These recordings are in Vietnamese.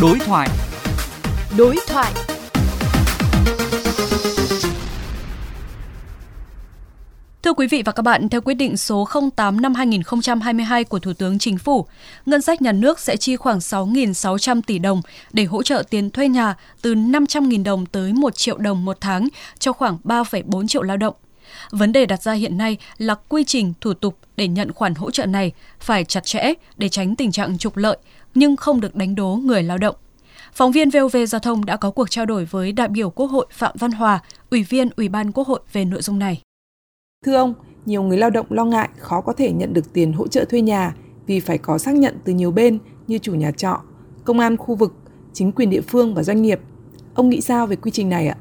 Đối thoại. Đối thoại. Thưa quý vị và các bạn, theo quyết định số 08 năm 2022 của Thủ tướng Chính phủ, ngân sách nhà nước sẽ chi khoảng 6.600 tỷ đồng để hỗ trợ tiền thuê nhà từ 500.000 đồng tới 1 triệu đồng một tháng cho khoảng 3,4 triệu lao động. Vấn đề đặt ra hiện nay là quy trình, thủ tục để nhận khoản hỗ trợ này phải chặt chẽ để tránh tình trạng trục lợi nhưng không được đánh đố người lao động. Phóng viên VOV Giao thông đã có cuộc trao đổi với đại biểu Quốc hội Phạm Văn Hòa, Ủy viên Ủy ban Quốc hội về nội dung này. Thưa ông, nhiều người lao động lo ngại khó có thể nhận được tiền hỗ trợ thuê nhà vì phải có xác nhận từ nhiều bên như chủ nhà trọ, công an khu vực, chính quyền địa phương và doanh nghiệp. Ông nghĩ sao về quy trình này ạ?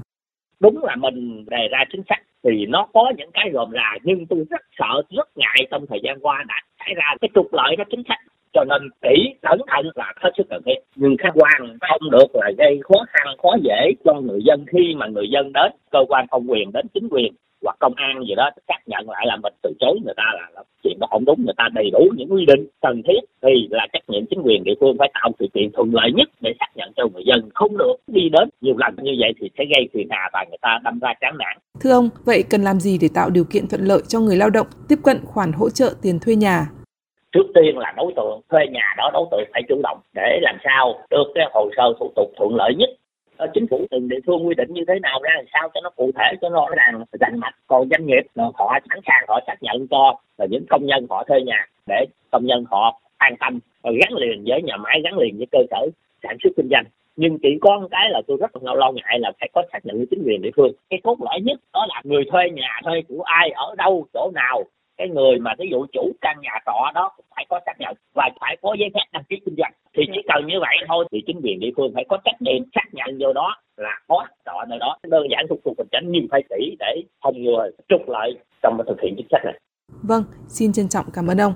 Đúng là mình đề ra chính sách thì nó có những cái gồm rà nhưng tôi rất sợ rất ngại trong thời gian qua đã xảy ra cái trục lợi đó chính sách cho nên kỹ cẩn thận là hết sức cần thiết. Nhưng khách quan không được là gây khó khăn khó dễ cho người dân. Khi mà người dân đến cơ quan công quyền đến chính quyền hoặc công an gì đó xác nhận lại là mình từ chối người ta là, là chuyện đó không đúng. Người ta đầy đủ những quy định cần thiết thì là trách nhiệm chính quyền địa phương phải tạo điều kiện thuận lợi nhất để xác nhận cho người dân. Không được đi đến nhiều lần như vậy thì sẽ gây phiền hà và người ta đâm ra chán nản. Thưa ông, vậy cần làm gì để tạo điều kiện thuận lợi cho người lao động tiếp cận khoản hỗ trợ tiền thuê nhà? trước tiên là đối tượng thuê nhà đó đối tượng phải chủ động để làm sao được cái hồ sơ thủ tục thuận lợi nhất. Ờ, chính phủ từng địa phương quy định như thế nào ra làm sao cho nó cụ thể cho nó ràng rành mạch. Còn doanh nghiệp họ sẵn sàng họ xác nhận cho là những công nhân họ thuê nhà để công nhân họ an tâm gắn liền với nhà máy gắn liền với cơ sở sản xuất kinh doanh nhưng chỉ có một cái là tôi rất là lo ngại là phải có xác nhận của chính quyền địa phương. Cái cốt lõi nhất đó là người thuê nhà thuê của ai ở đâu chỗ nào. Cái người mà ví dụ chủ căn nhà trọ đó phải có xác nhận và phải có giấy phép đăng ký kinh doanh. Thì chỉ cần như vậy thôi thì chính quyền địa phương phải có trách nhiệm xác nhận vô đó là có trọ nơi đó. Đơn giản thuộc tục hành chính nhưng phải kỹ để phòng ngừa trục lợi trong thực hiện chính sách này. Vâng, xin trân trọng cảm ơn ông.